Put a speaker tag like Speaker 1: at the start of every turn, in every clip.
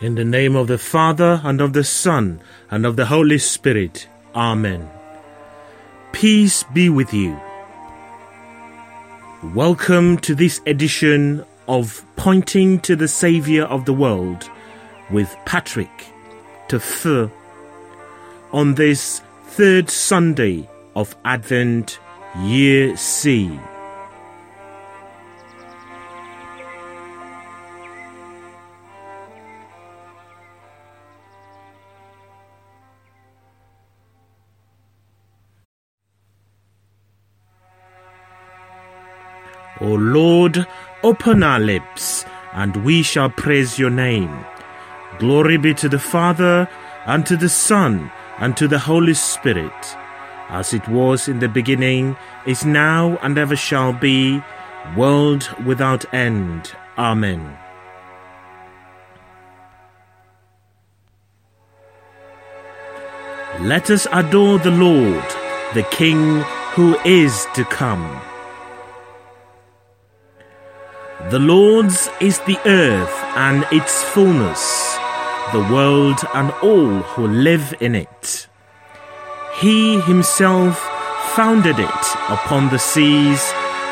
Speaker 1: In the name of the Father, and of the Son, and of the Holy Spirit. Amen. Peace be with you. Welcome to this edition of Pointing to the Saviour of the World with Patrick Tefeu on this third Sunday of Advent, Year C. O Lord, open our lips, and we shall praise your name. Glory be to the Father, and to the Son, and to the Holy Spirit, as it was in the beginning, is now, and ever shall be, world without end. Amen. Let us adore the Lord, the King who is to come. The Lord's is the earth and its fullness, the world and all who live in it. He himself founded it upon the seas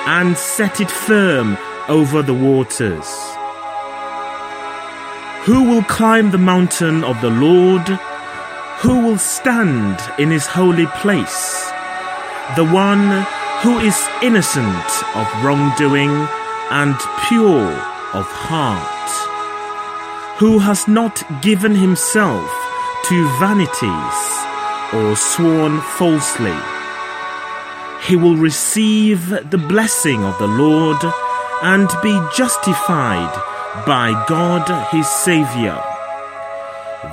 Speaker 1: and set it firm over the waters. Who will climb the mountain of the Lord? Who will stand in his holy place? The one who is innocent of wrongdoing and pure of heart, who has not given himself to vanities or sworn falsely. He will receive the blessing of the Lord and be justified by God his Saviour.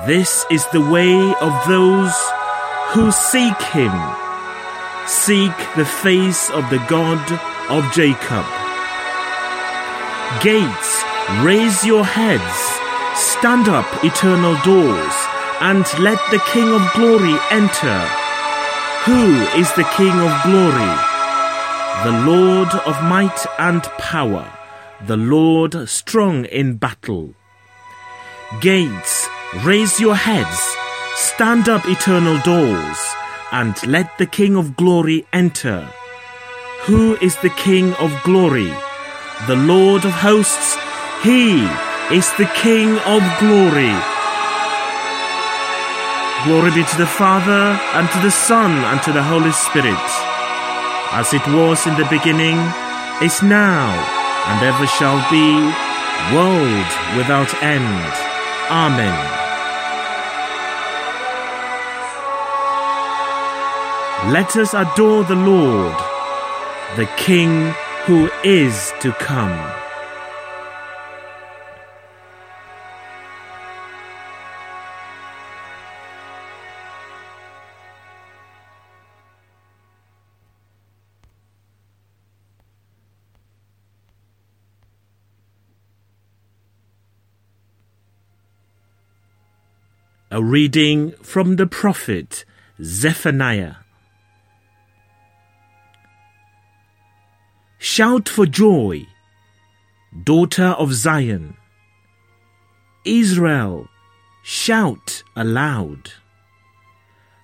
Speaker 1: This is the way of those who seek him. Seek the face of the God of Jacob. Gates, raise your heads, stand up, eternal doors, and let the King of glory enter. Who is the King of glory? The Lord of might and power, the Lord strong in battle. Gates, raise your heads, stand up, eternal doors, and let the King of glory enter. Who is the King of glory? The Lord of hosts, he is the King of glory. Glory be to the Father, and to the Son, and to the Holy Spirit, as it was in the beginning, is now, and ever shall be, world without end. Amen. Let us adore the Lord, the King who is to come. A reading from the prophet Zephaniah. Shout for joy, daughter of Zion. Israel, shout aloud.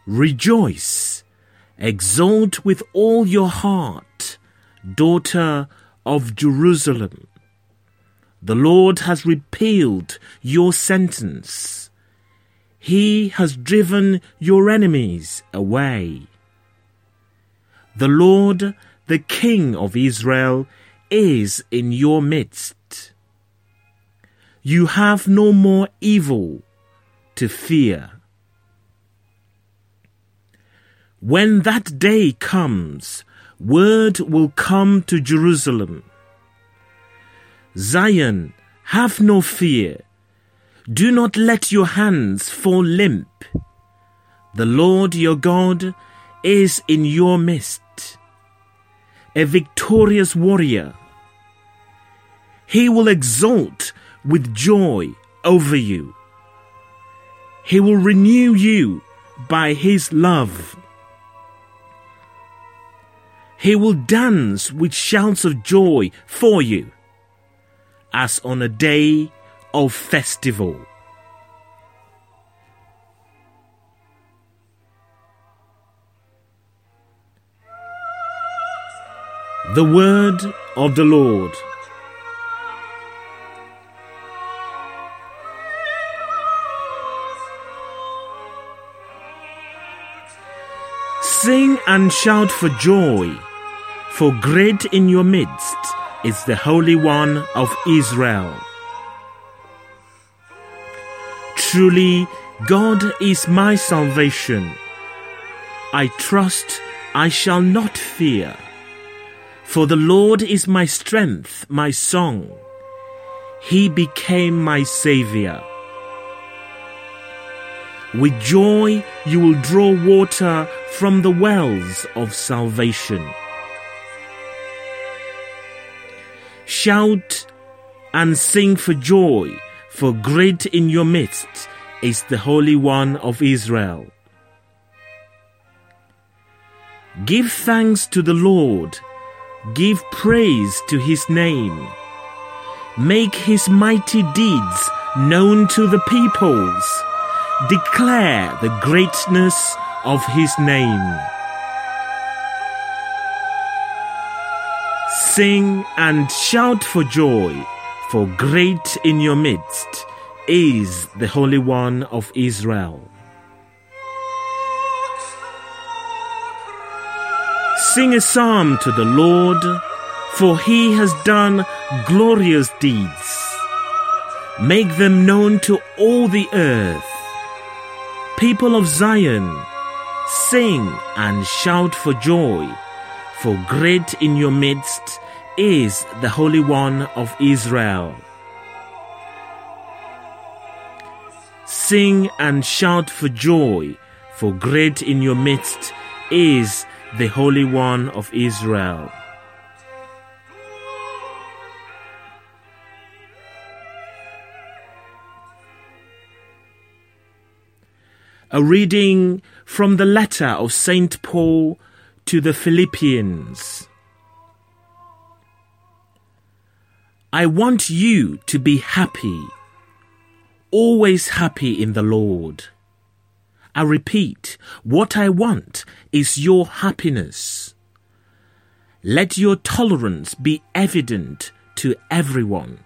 Speaker 1: Rejoice, exult with all your heart, daughter of Jerusalem. The Lord has repealed your sentence. He has driven your enemies away. The Lord, the King of Israel, is in your midst. You have no more evil to fear. When that day comes, word will come to Jerusalem. Zion, have no fear. Do not let your hands fall limp. The Lord your God is in your midst, a victorious warrior. He will exult with joy over you. He will renew you by his love. He will dance with shouts of joy for you, as on a day of festival. The word of the Lord. Sing and shout for joy, for great in your midst is the Holy One of Israel. Truly, God is my salvation. I trust I shall not fear. For the Lord is my strength, my song. He became my Saviour. With joy you will draw water from the wells of salvation. Shout and sing for joy, for great in your midst is the Holy One of Israel. Give thanks to the Lord, give praise to his name. Make his mighty deeds known to the peoples declare the greatness of his name. Sing and shout for joy, for great in your midst is the Holy One of Israel. Sing a psalm to the Lord, for he has done glorious deeds. Make them known to all the earth People of Zion, sing and shout for joy, for great in your midst is the Holy One of Israel. Sing and shout for joy, for great in your midst is the Holy One of Israel. A reading from the letter of St. Paul to the Philippians. I want you to be happy, always happy in the Lord. I repeat, what I want is your happiness. Let your tolerance be evident to everyone.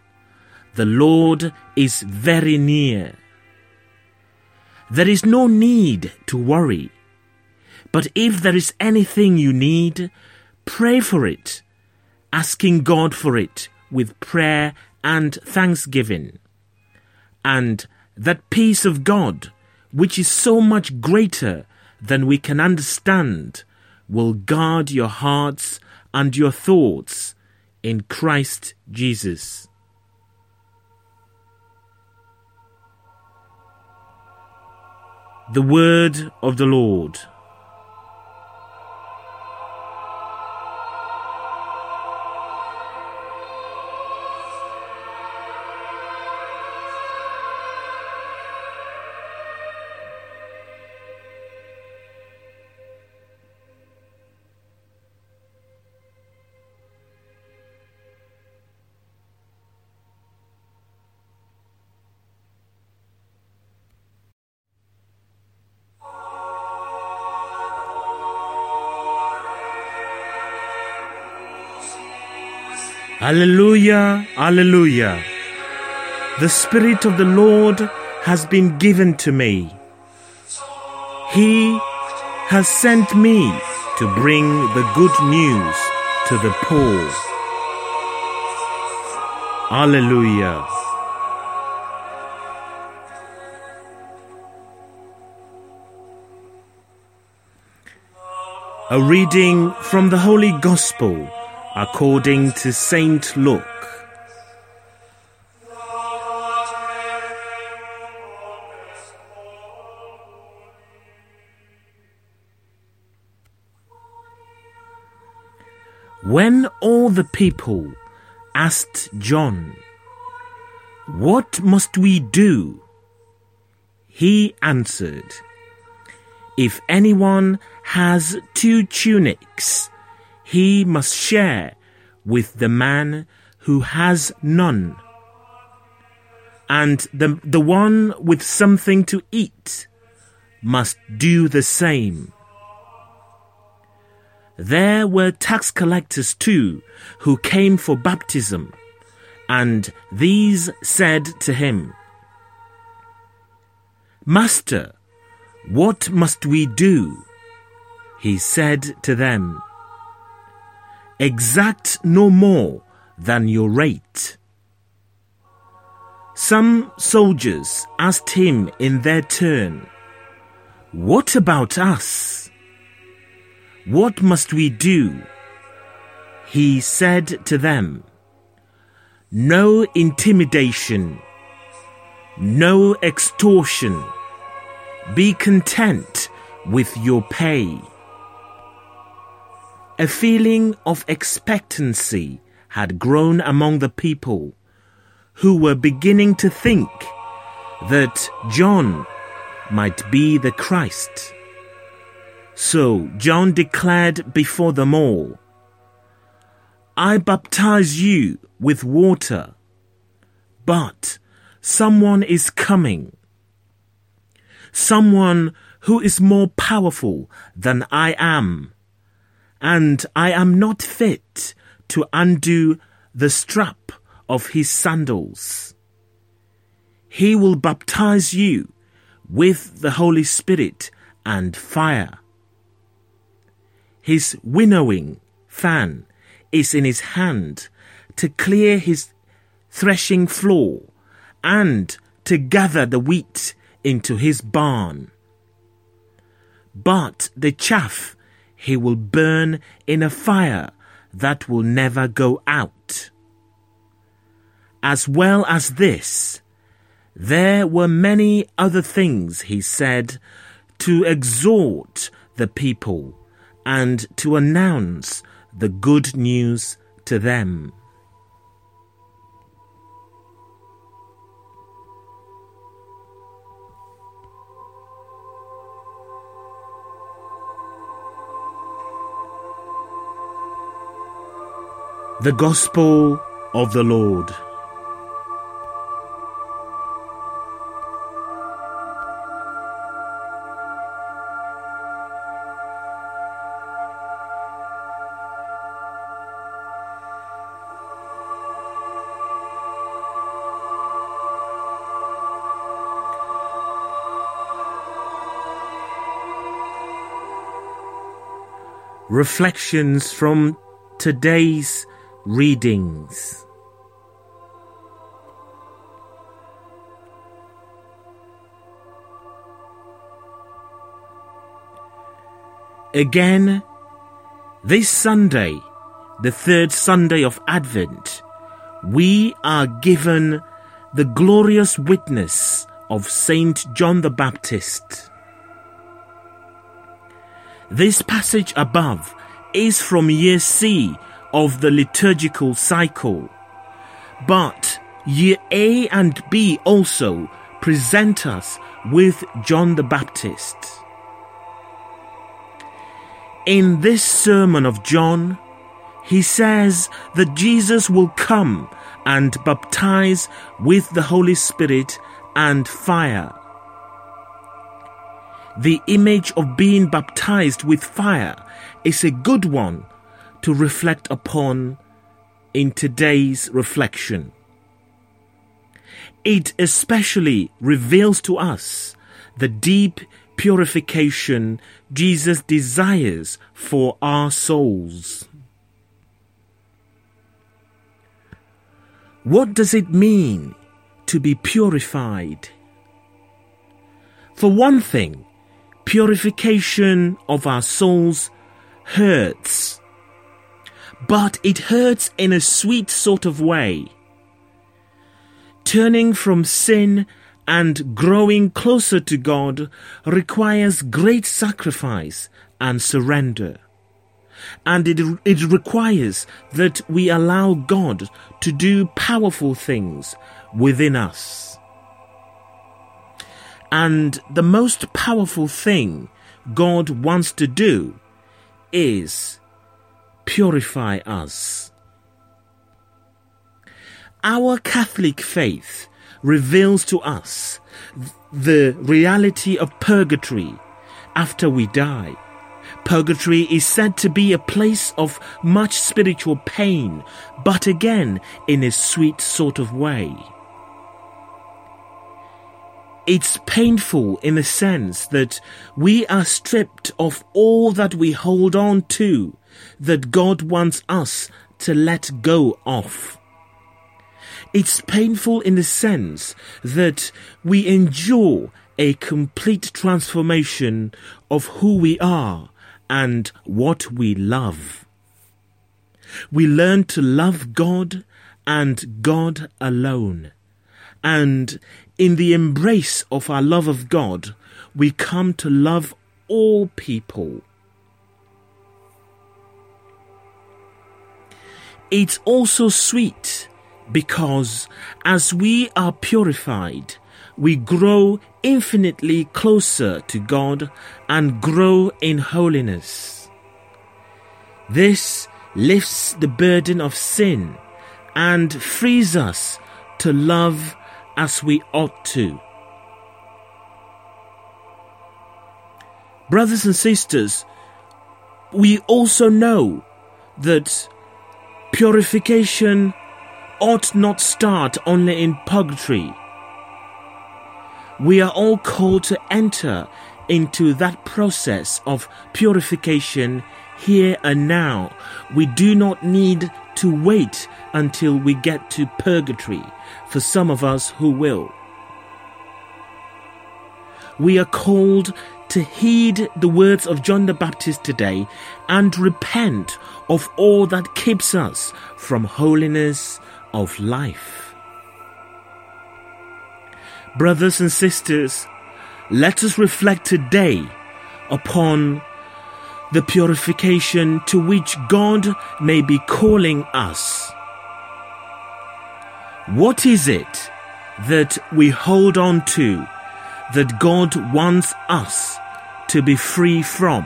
Speaker 1: The Lord is very near. There is no need to worry. But if there is anything you need, pray for it, asking God for it with prayer and thanksgiving. And that peace of God, which is so much greater than we can understand, will guard your hearts and your thoughts in Christ Jesus. The word of the Lord. Alleluia, Alleluia. The Spirit of the Lord has been given to me. He has sent me to bring the good news to the poor. Alleluia. A reading from the Holy Gospel according to Saint Luke. When all the people asked John, What must we do? He answered, If anyone has two tunics, he must share with the man who has none. And the, the one with something to eat must do the same. There were tax collectors too who came for baptism, and these said to him, Master, what must we do? He said to them, Exact no more than your rate. Some soldiers asked him in their turn, What about us? What must we do? He said to them, No intimidation, no extortion. Be content with your pay. A feeling of expectancy had grown among the people, who were beginning to think that John might be the Christ. So John declared before them all, I baptize you with water, but someone is coming. Someone who is more powerful than I am, and I am not fit to undo the strap of his sandals. He will baptize you with the Holy Spirit and fire. His winnowing fan is in his hand to clear his threshing floor and to gather the wheat into his barn. But the chaff he will burn in a fire that will never go out. As well as this, there were many other things he said to exhort the people and to announce the good news to them. The Gospel of the Lord. reflections from today's readings. Again, this Sunday, the third Sunday of Advent, we are given the glorious witness of Saint John the Baptist. This passage above is from year C of the liturgical cycle. But year A and B also present us with John the Baptist. In this sermon of John, he says that Jesus will come and baptize with the Holy Spirit and fire the image of being baptized with fire is a good one to reflect upon in today's reflection. It especially reveals to us the deep purification Jesus desires for our souls. What does it mean to be purified? For one thing, purification of our souls hurts. But it hurts in a sweet sort of way. Turning from sin and growing closer to God requires great sacrifice and surrender. And it, it requires that we allow God to do powerful things within us. And the most powerful thing God wants to do is purify us. Our Catholic faith reveals to us the reality of purgatory after we die. Purgatory is said to be a place of much spiritual pain, but again in a sweet sort of way. It's painful in the sense that we are stripped of all that we hold on to, that God wants us to let go of. It's painful in the sense that we endure a complete transformation of who we are and what we love. We learn to love God and God alone. And in the embrace of our love of God, we come to love all people. It's also sweet because as we are purified, we grow infinitely closer to God and grow in holiness. This lifts the burden of sin and frees us to love as we ought to. Brothers and sisters, we also know that purification ought not start only in purgatory. We are all called to enter into that process of purification here and now. We do not need to wait until we get to purgatory for some of us who will. We are called to heed the words of John the Baptist today and repent of all that keeps us from holiness of life. Brothers and sisters, let us reflect today upon the purification to which God may be calling us. What is it that we hold on to that God wants us to be free from?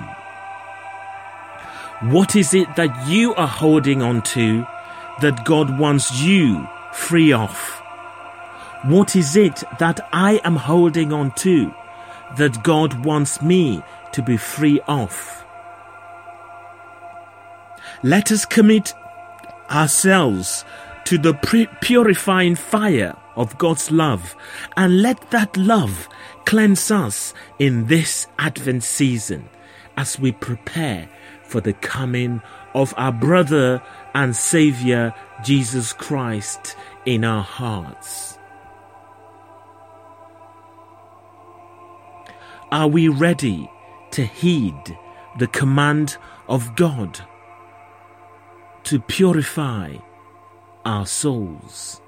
Speaker 1: What is it that you are holding on to that God wants you free of? What is it that I am holding on to that God wants me to be free of? Let us commit ourselves to the purifying fire of God's love and let that love cleanse us in this Advent season as we prepare for the coming of our brother and Savior Jesus Christ in our hearts. Are we ready to heed the command of God? to purify our souls.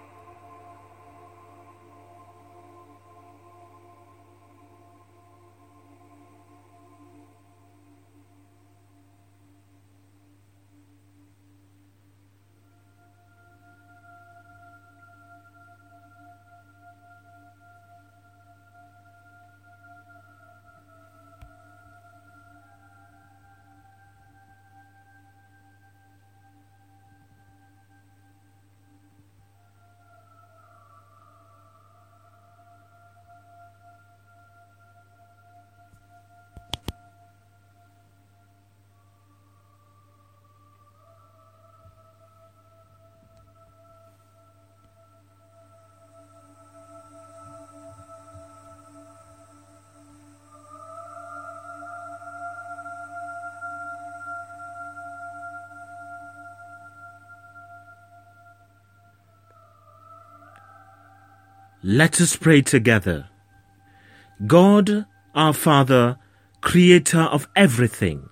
Speaker 1: Let us pray together. God, our Father, creator of everything,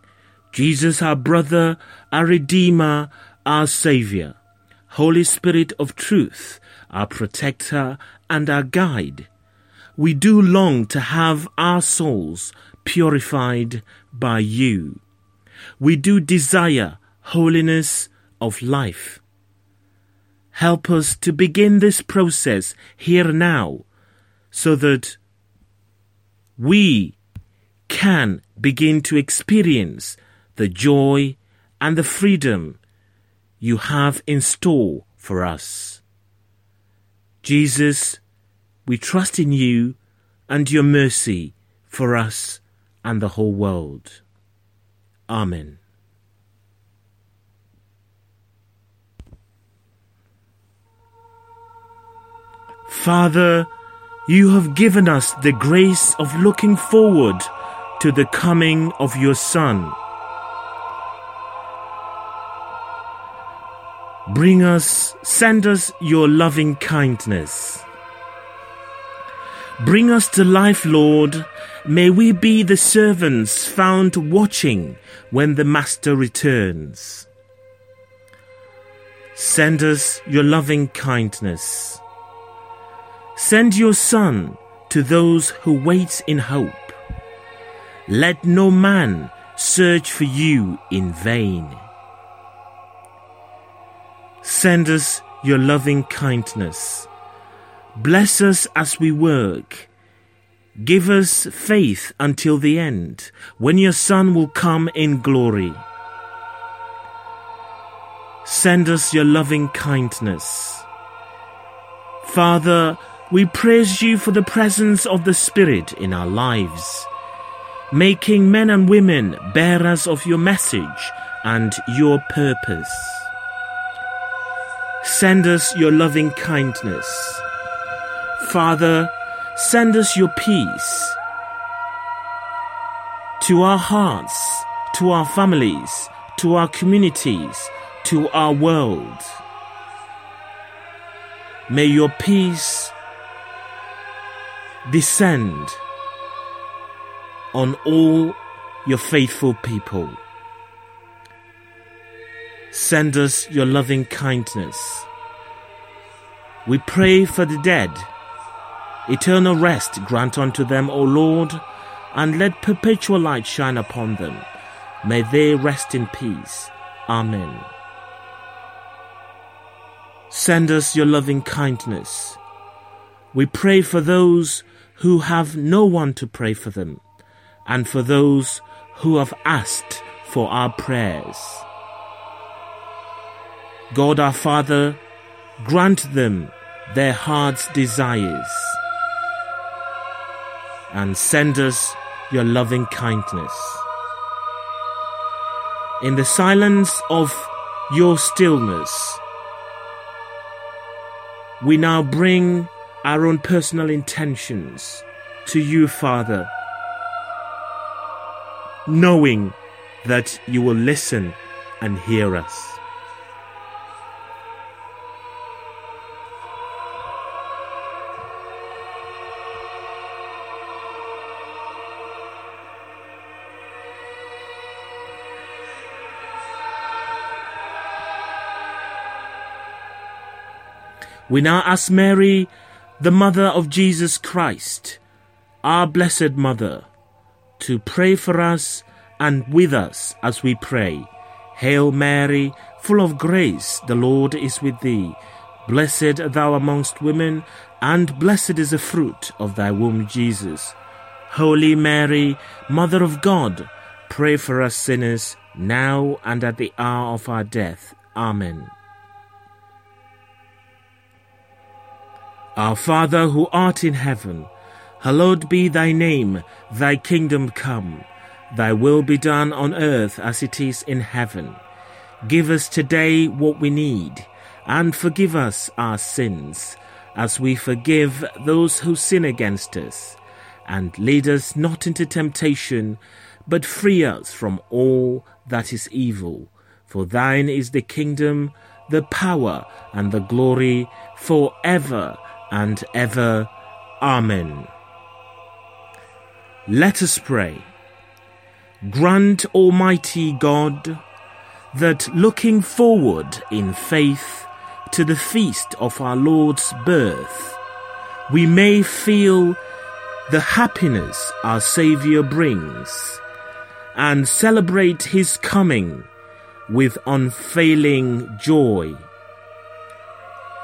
Speaker 1: Jesus, our brother, our Redeemer, our Saviour, Holy Spirit of truth, our protector and our guide, we do long to have our souls purified by you. We do desire holiness of life. Help us to begin this process here now so that we can begin to experience the joy and the freedom you have in store for us. Jesus, we trust in you and your mercy for us and the whole world. Amen. Father, you have given us the grace of looking forward to the coming of your Son. Bring us, send us your loving kindness. Bring us to life, Lord. May we be the servants found watching when the Master returns. Send us your loving kindness. Send your Son to those who wait in hope. Let no man search for you in vain. Send us your loving kindness. Bless us as we work. Give us faith until the end, when your Son will come in glory. Send us your loving kindness. Father, we praise you for the presence of the Spirit in our lives, making men and women bearers of your message and your purpose. Send us your loving kindness. Father, send us your peace to our hearts, to our families, to our communities, to our world. May your peace descend on all your faithful people. Send us your loving kindness. We pray for the dead. Eternal rest grant unto them, O Lord, and let perpetual light shine upon them. May they rest in peace. Amen. Send us your loving kindness. We pray for those who have no one to pray for them, and for those who have asked for our prayers. God our Father, grant them their heart's desires, and send us your loving kindness. In the silence of your stillness, we now bring our own personal intentions to you, Father, knowing that you will listen and hear us. We now ask Mary the Mother of Jesus Christ, our Blessed Mother, to pray for us and with us as we pray. Hail Mary, full of grace, the Lord is with thee. Blessed art thou amongst women, and blessed is the fruit of thy womb, Jesus. Holy Mary, Mother of God, pray for us sinners, now and at the hour of our death. Amen. Our Father who art in heaven, hallowed be thy name, thy kingdom come, thy will be done on earth as it is in heaven. Give us today what we need, and forgive us our sins, as we forgive those who sin against us. And lead us not into temptation, but free us from all that is evil. For thine is the kingdom, the power, and the glory for ever and ever. Amen. Let us pray. Grant, Almighty God, that looking forward in faith to the feast of our Lord's birth, we may feel the happiness our Saviour brings and celebrate His coming with unfailing joy.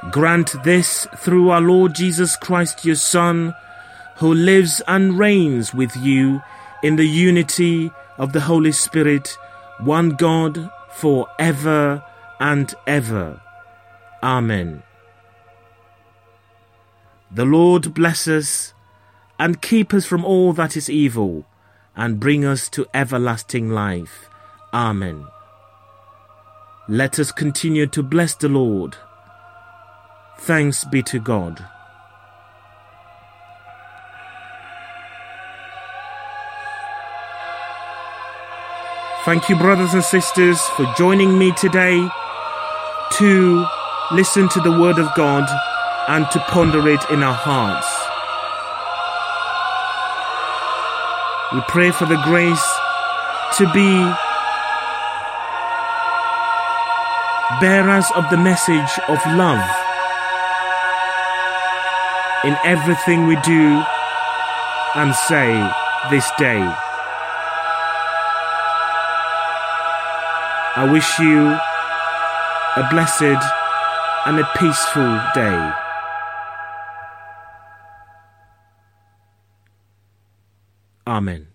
Speaker 1: Grant this through our Lord Jesus Christ, your Son, who lives and reigns with you in the unity of the Holy Spirit, one God, for ever and ever. Amen. The Lord bless us and keep us from all that is evil and bring us to everlasting life. Amen. Let us continue to bless the Lord. Thanks be to God. Thank you, brothers and sisters, for joining me today to listen to the Word of God and to ponder it in our hearts. We pray for the grace to be bearers of the message of love in everything we do and say this day. I wish you a blessed and a peaceful day. Amen.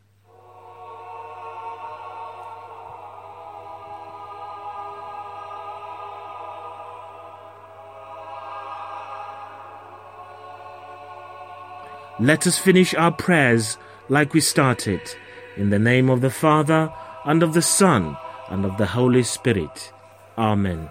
Speaker 1: Let us finish our prayers like we started. In the name of the Father, and of the Son, and of the Holy Spirit. Amen.